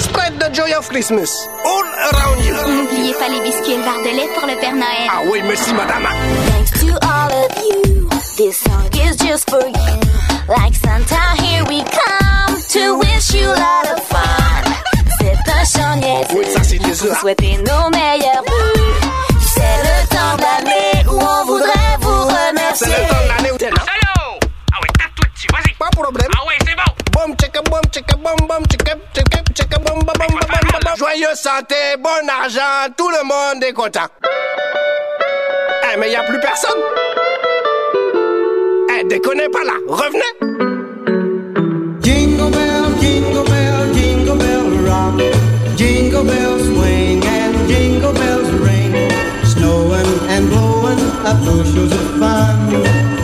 Spread the joy of Christmas all around you. N'oubliez pas les biscuits et le verre de lait pour le Père Noël. Ah oui, merci madame. Thanks to all of you. This song is just for you. Like Santa, here we come to wish you a lot of fun. C'est un chant niaiseux. Oui, ça c'est. Vous souhaitez nos meilleurs vœux. C'est le temps de l'année où on voudrait vous C'est remercier. le temps de l'année où Joyeux santé, bon argent, tout le monde est content. Eh, mais y a plus personne. Eh, déconnez pas là, revenez. Jingle bell, jingle bell, jingle bell rock. Jingle bells swing and jingle bells ring. Snowing and blowing up bushels of fun.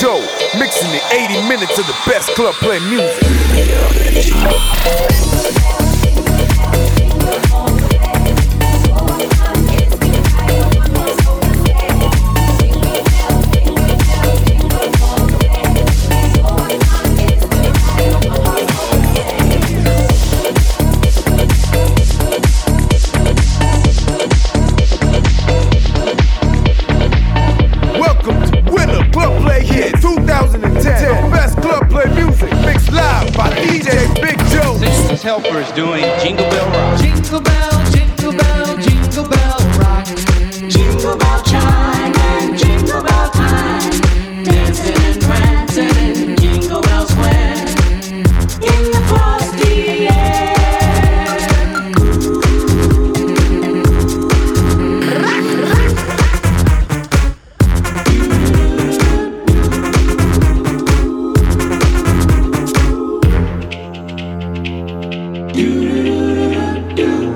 Joe mixing the 80 minutes of the best club play music. Doing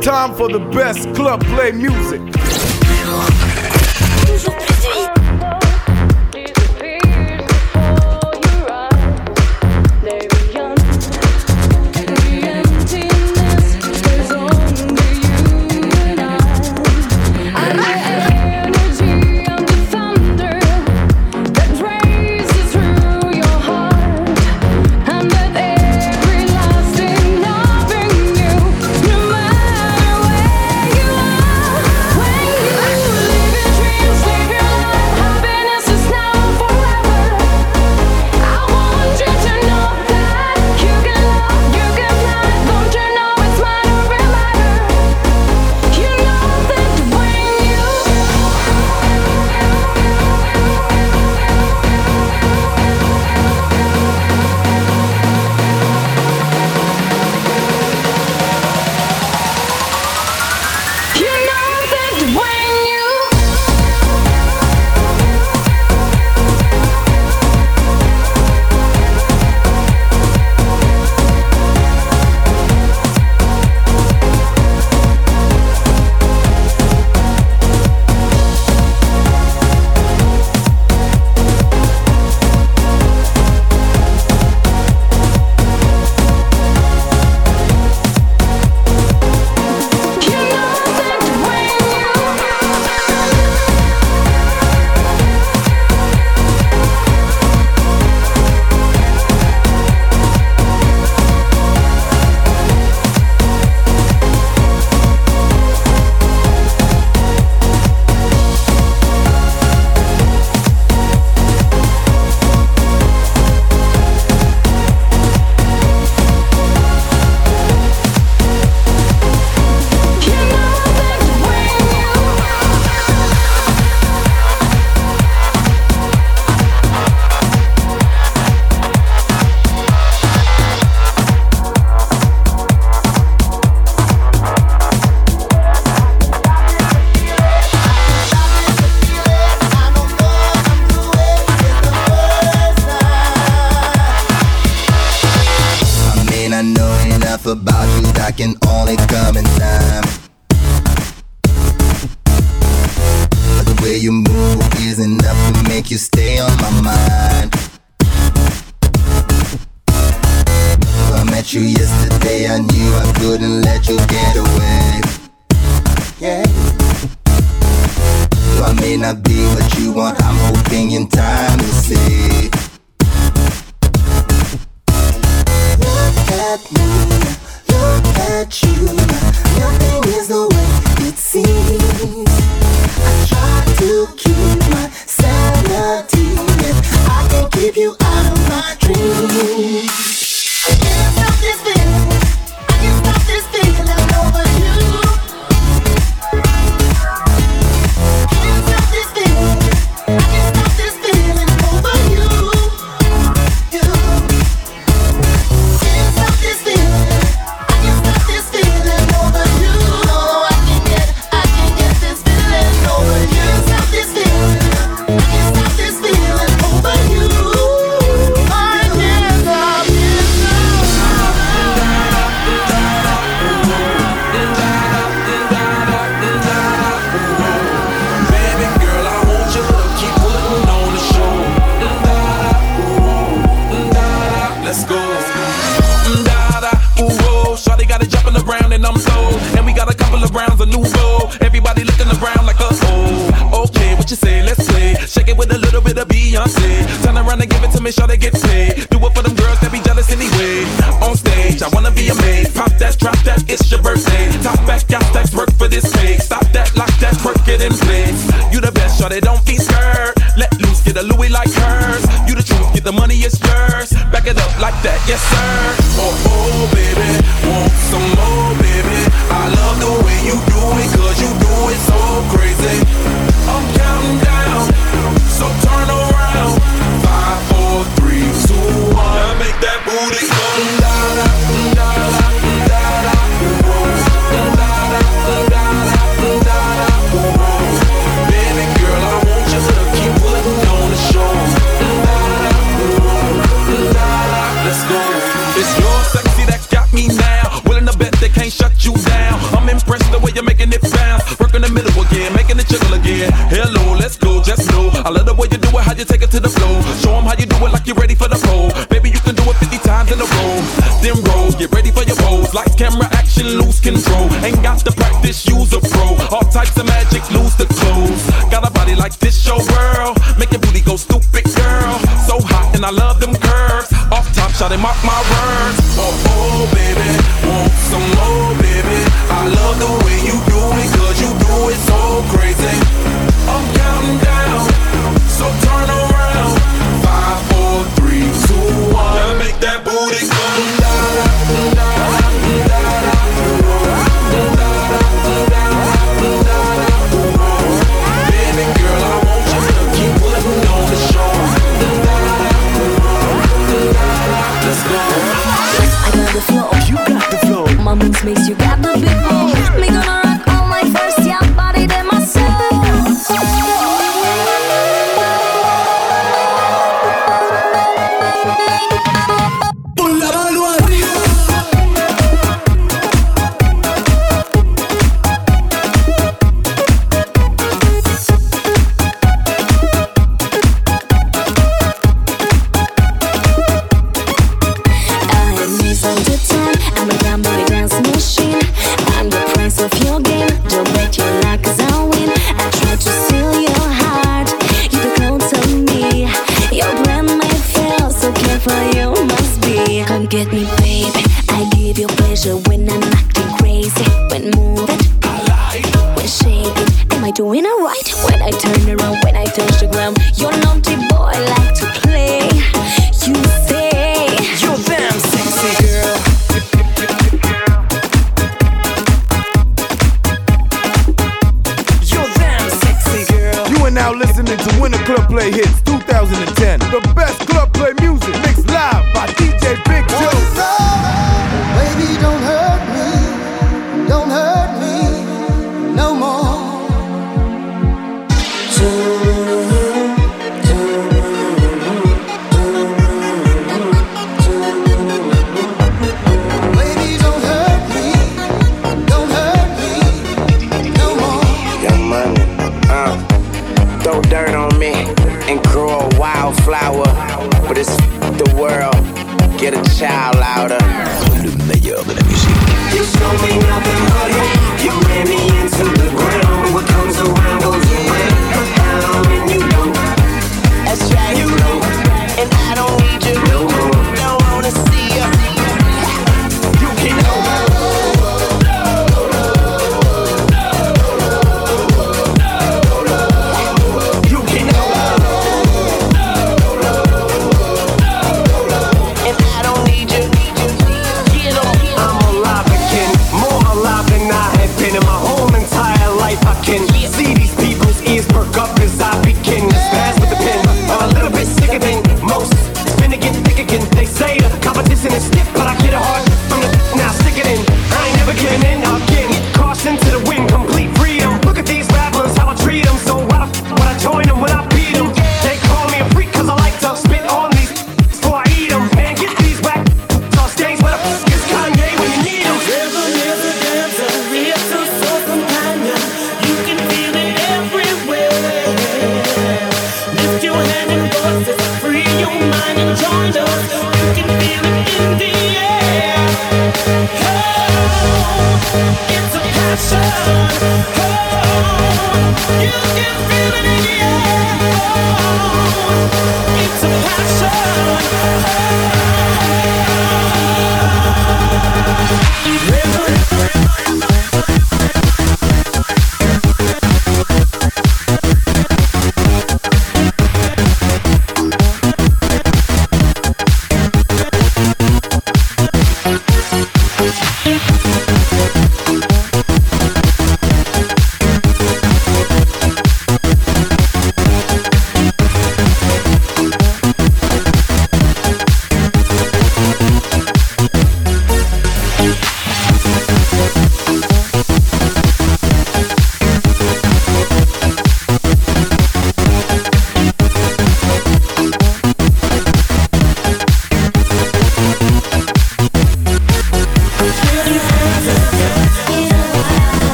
Time for the best club play music. about you that can only come in time. The way you move is enough to make you stay on my mind. I met you yesterday, I knew I couldn't let you get away. Yeah. So I may not be what you want, I'm hoping in time to see. At me, look at you. Nothing is the way it seems. I try to keep my sanity, I can keep you out of my dreams. What you say? Let's play. Shake it with a little bit of Beyonce. Turn around and give it to me, sure they get paid. Do it for them girls that be jealous anyway. On stage, I wanna be amazed. Pop that, drop that, it's your birthday. Top back, got stacks, work for this pay. Stop that, lock that, work it in place. You the best, sure they don't be scared. Let loose, get a Louis like hers. You the truth, get the money, it's yours. Back it up like that, yes sir. Oh, oh, baby, It's your sexy that got me now. Willing to bet they can't shut you down. I'm impressed the way you're making it bounce. Work in the middle again, making it jiggle again. Hello, let's go, just know. I love the way you do it, how you take it to the floor. Show 'em how you do it like you're ready for the pole. Baby, you can do it 50 times in a row. Then roll, get ready for your pose. Lights, camera, action, lose control. Ain't got to practice, use a pro. All types of magic, lose the clothes. Got a body like this, show world. Make your booty go stupid, girl. So hot, and I love them. Top, shot my words. Oh, oh, baby,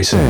pricing.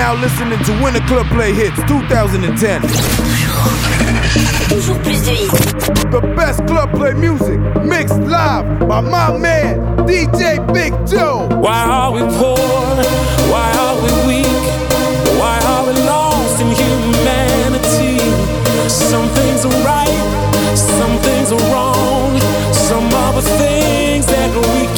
now listening to Winter Club Play Hits 2010. Toujours plus de hits. The best club play music mixed live by my man DJ Big Joe. Why are we poor? Why are we weak? Why are we lost in humanity? Some things are right, some things are wrong, some are the things that we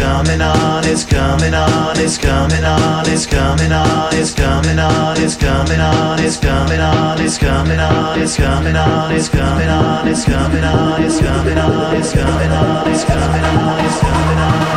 on. It's coming on. It's coming on. It's coming on. It's coming on. It's coming on. It's coming on. It's coming on. It's coming on. It's coming on. It's coming on. It's coming on. It's coming on. It's coming on. It's coming on. It's coming on.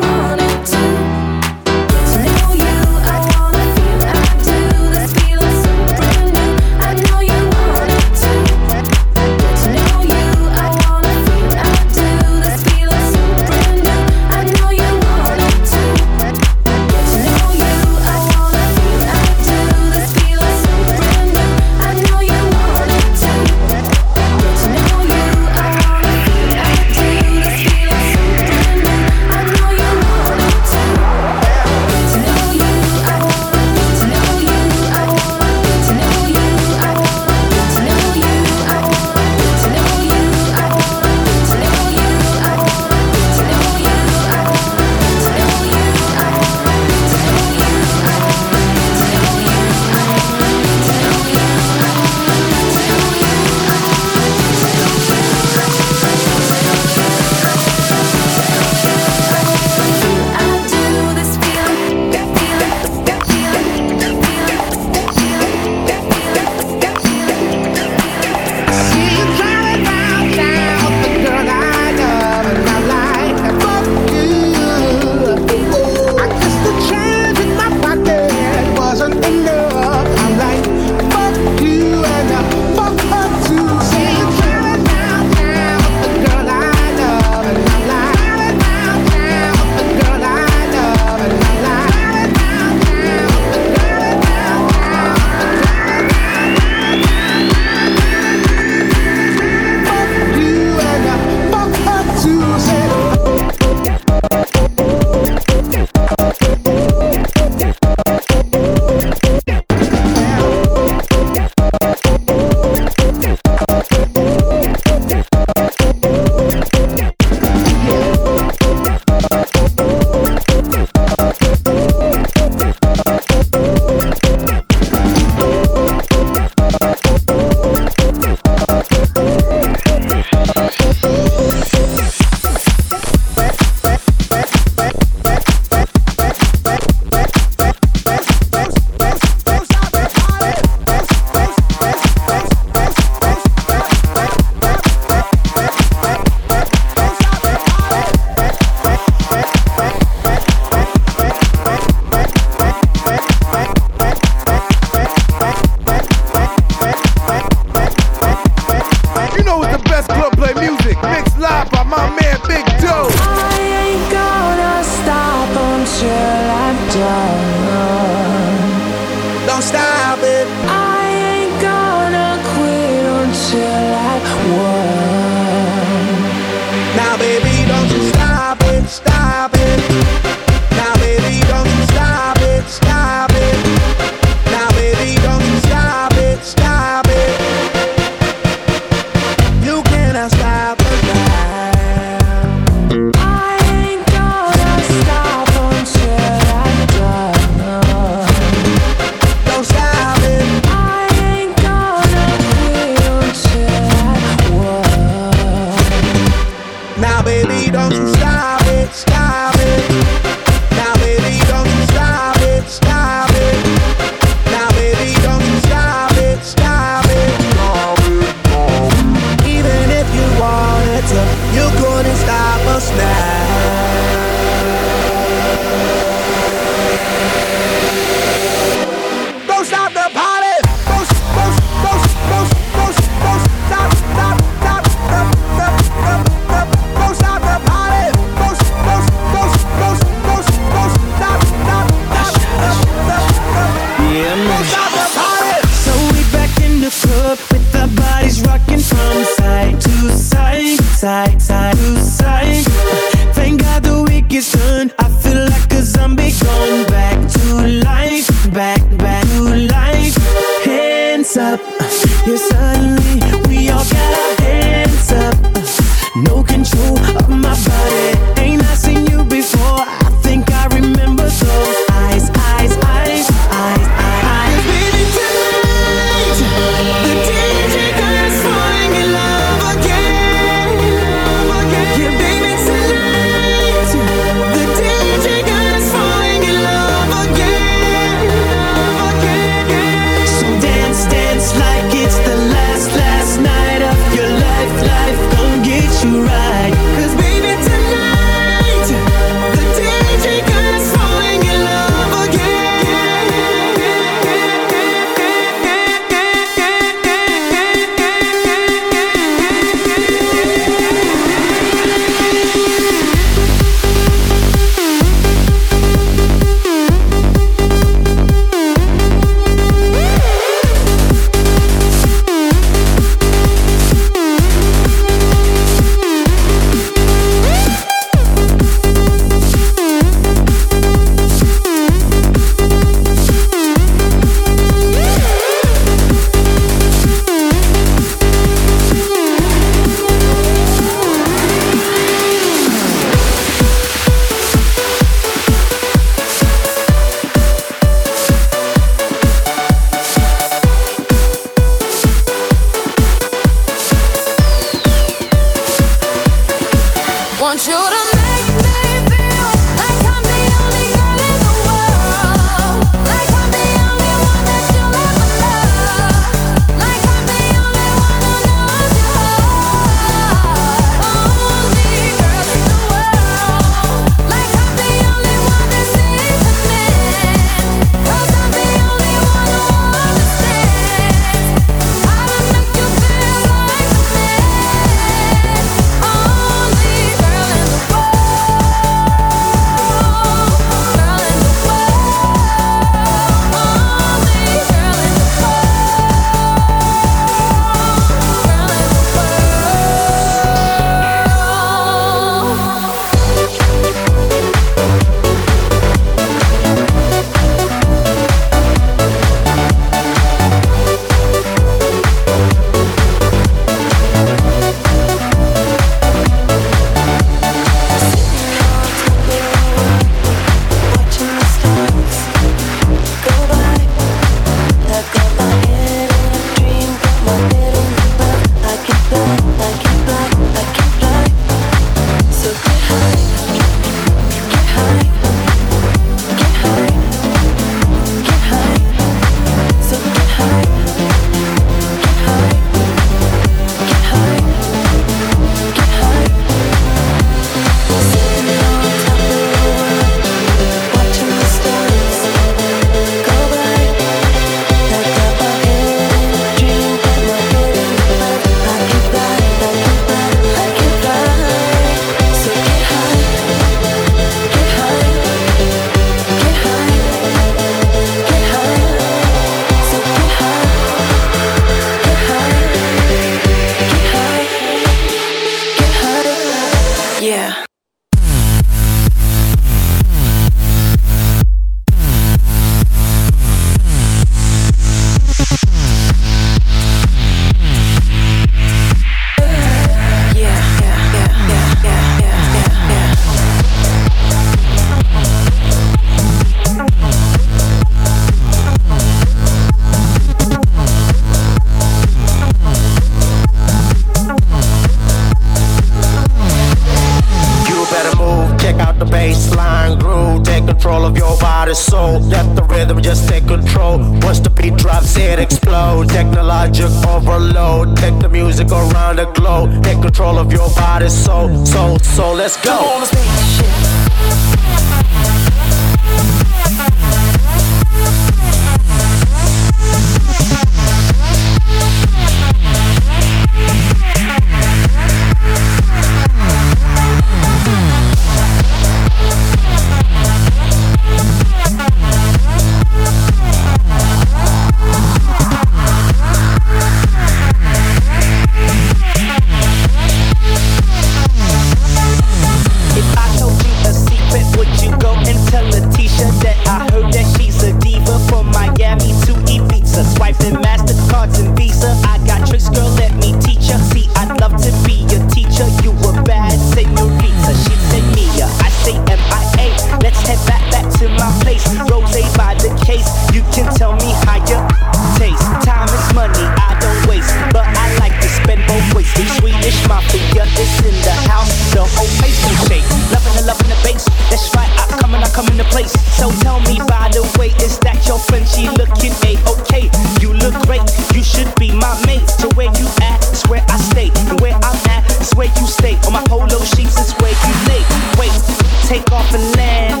land,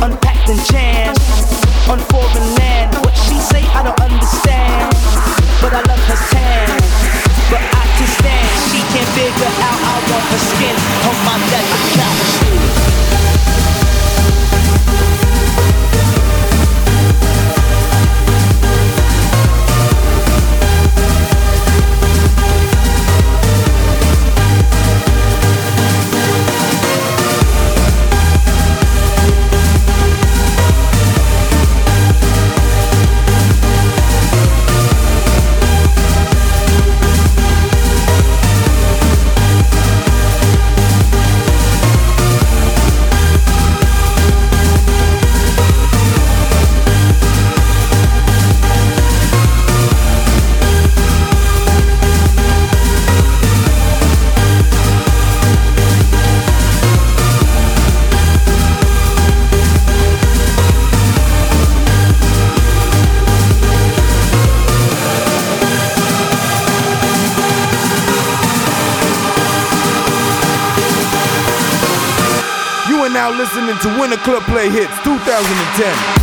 unpacked and jammed on foreign land. What she say, I don't understand, but I love her tan. But I can stand. She can't figure out I want her skin on my leather couch. the Winter Club Play Hits 2010.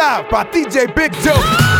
Live by DJ Big Joe.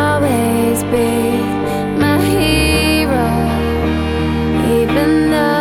always be my hero, even though.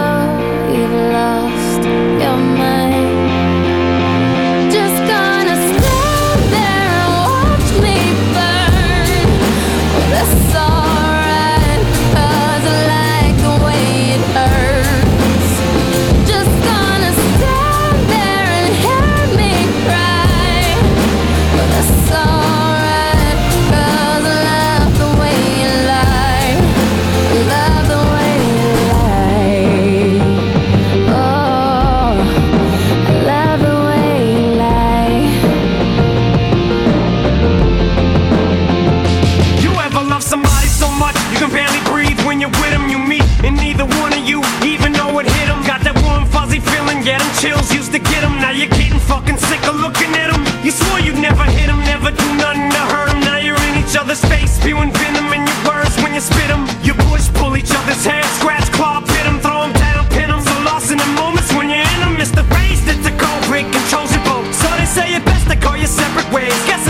chills used to get them, now you're getting fucking sick of looking at them. You swore you'd never hit them, never do nothing to hurt them. Now you're in each other's face, spewing venom in your words when you spit them. You push, pull each other's hair, scratch, claw, pit them, throw them down, pin them. So lost in the moments when you're in them, it's the race that's a cold break, controls your boat. So they say it best to call you separate ways. Guess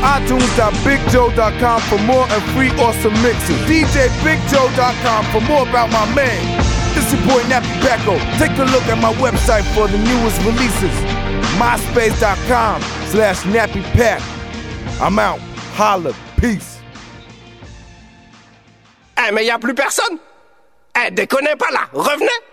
iTunes.BigJoe.com for more and free awesome mixes. DJBigJoe.com for more about my man. This your boy Nappy Becko. Take a look at my website for the newest releases. MySpace.com slash Nappy Pack. I'm out. Holla. Peace. Eh, hey, mais y a plus personne? Eh, hey, déconnez pas là. Revenez.